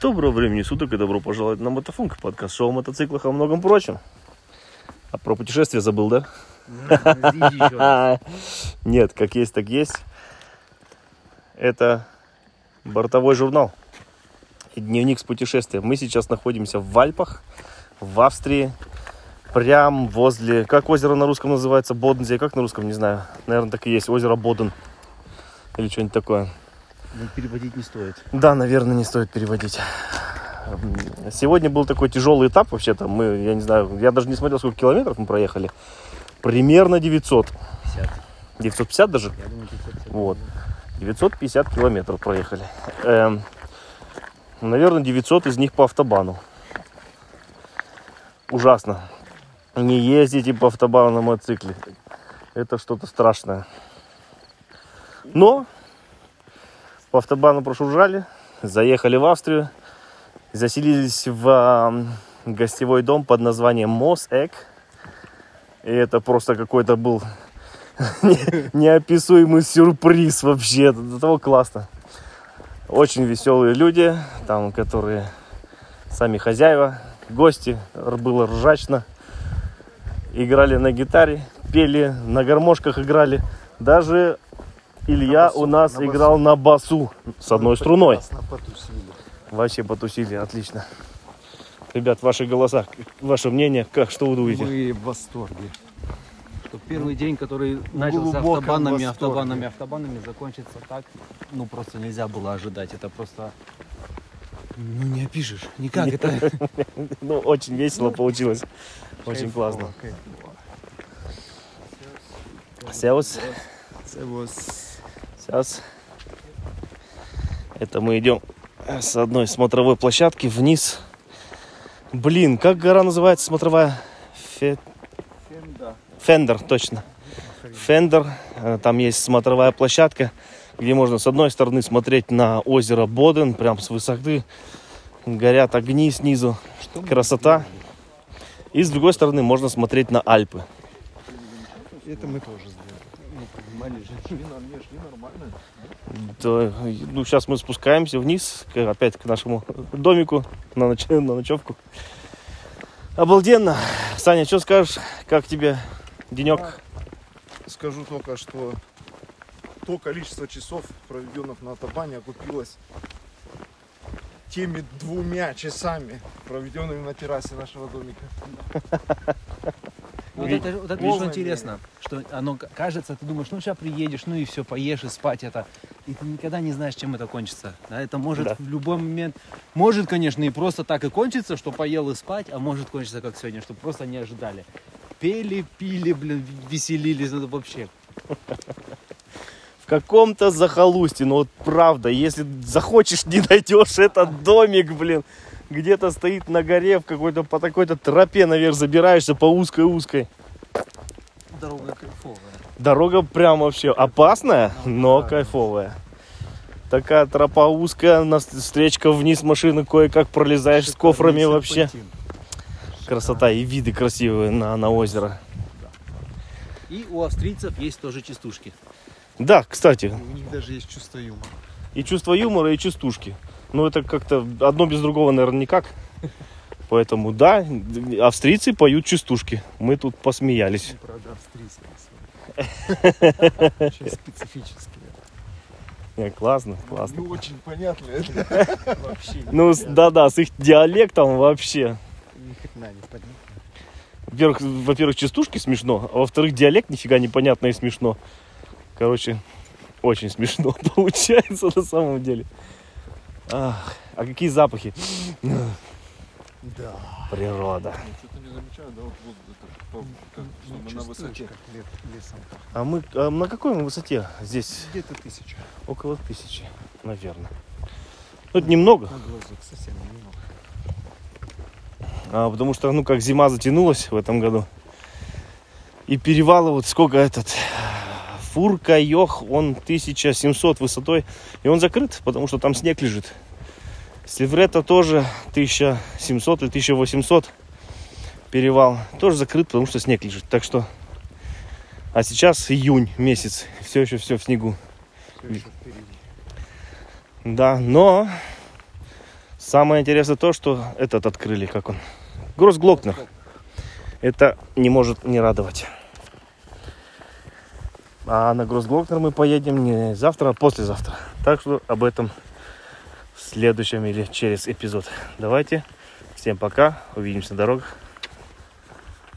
Доброго времени суток и добро пожаловать на Мотофунк, подкаст шоу о мотоциклах и о многом прочем. А про путешествие забыл, да? Нет, как есть, так есть. Это бортовой журнал и дневник с путешествия. Мы сейчас находимся в Альпах, в Австрии, прям возле... Как озеро на русском называется? Бодензе. Как на русском, не знаю. Наверное, так и есть. Озеро Боден. Или что-нибудь такое. Ну, переводить не стоит. Да, наверное, не стоит переводить. Сегодня был такой тяжелый этап вообще-то. Мы, я не знаю, я даже не смотрел, сколько километров мы проехали. Примерно 900. 50. 950 даже? Я думаю, 950. Вот. 950 километров проехали. Эм, наверное, 900 из них по автобану. Ужасно. Не ездите по автобану на мотоцикле. Это что-то страшное. Но по автобану прошуржали, заехали в Австрию, заселились в гостевой дом под названием Мосэк. И это просто какой-то был не- неописуемый сюрприз вообще. Это до того классно. Очень веселые люди, там, которые сами хозяева, гости, было ржачно. Играли на гитаре, пели, на гармошках играли. Даже Илья басу, у нас на басу. играл на басу с одной струной. Потусили. Вообще потусили, отлично. Ребят, ваши голоса, ваше мнение, как, что вы думаете? Мы в восторге. Что первый день, который начался автобанами, восторге. автобанами, автобанами, закончится так, ну просто нельзя было ожидать. Это просто... Ну не опишешь. Никак. Это Ну, очень весело получилось. Очень Кайфово, классно. Це was сейчас. Это мы идем с одной смотровой площадки вниз. Блин, как гора называется смотровая? Фе-. Фендер, точно. Фендер. Э, Там есть смотровая площадка, где можно с одной стороны смотреть на озеро Боден, прям с высоты. Горят огни снизу. Что Красота. И с другой стороны можно смотреть на Альпы. Это мы тоже сделали. Ну, понимали же. Шли нормально. То, ну, сейчас мы спускаемся вниз, опять к нашему домику на, ноч- на ночевку. Обалденно. Саня, что скажешь? Как тебе денек? Скажу только, что то количество часов, проведенных на автобане, окупилось теми двумя часами, проведенными на террасе нашего домика. Вот Ведь- это, вот это что интересно, что оно кажется, ты думаешь, ну сейчас приедешь, ну и все, поешь и спать это. И ты никогда не знаешь, чем это кончится. Да, это может Да. в любой момент, может, конечно, и просто так и кончиться, что поел и спать, а может кончиться как сегодня, что просто не ожидали. Пели, пили, блин, веселились, это вообще. В каком-то захолустье, ну вот правда, если захочешь, не найдешь этот домик, блин. Где-то стоит на горе, в какой-то по такой-то тропе наверх забираешься по узкой-узкой. Дорога кайфовая. Дорога прям вообще опасная, но кайфовая. Такая тропа узкая, на встречка вниз машины кое-как пролезаешь с кофрами вообще. Красота и виды красивые на, на озеро. И у австрийцев есть тоже частушки. Да, кстати, У них даже есть чувство юмора. и чувство юмора, и частушки. Ну, это как-то одно без другого, наверное, никак. Поэтому, да, австрийцы поют частушки. Мы тут посмеялись. Ну, правда, свои. Очень специфические. Не, классно, классно. Не очень понятно это. Вообще. Ну, да-да, с их диалектом вообще. Ни хрена не понятно. Во-первых, во-первых, частушки смешно, а во-вторых, диалект нифига непонятно и смешно. Короче, очень смешно получается на самом деле. Ах, а какие запахи? Да. Природа. Что-то не замечаю, да, вот вот это, что мы на высоте. лесом. А мы а на какой мы высоте здесь? Где-то тысяча. Около тысячи, наверное. Ну, это немного, На глазок совсем немного. а, потому что, ну, как зима затянулась в этом году. И перевалы вот сколько этот... Фурка, Йох, он 1700 высотой. И он закрыт, потому что там снег лежит. Сливрета тоже 1700 или 1800 перевал. Тоже закрыт, потому что снег лежит. Так что... А сейчас июнь месяц. Все еще все в снегу. Ещё впереди. Да, но Самое интересное то, что этот открыли, как он. Гроссглокнер. Это не может не радовать. А на Гроссглокнер мы поедем не завтра, а послезавтра. Так что об этом в следующем или через эпизод. Давайте. Всем пока. Увидимся на дорогах.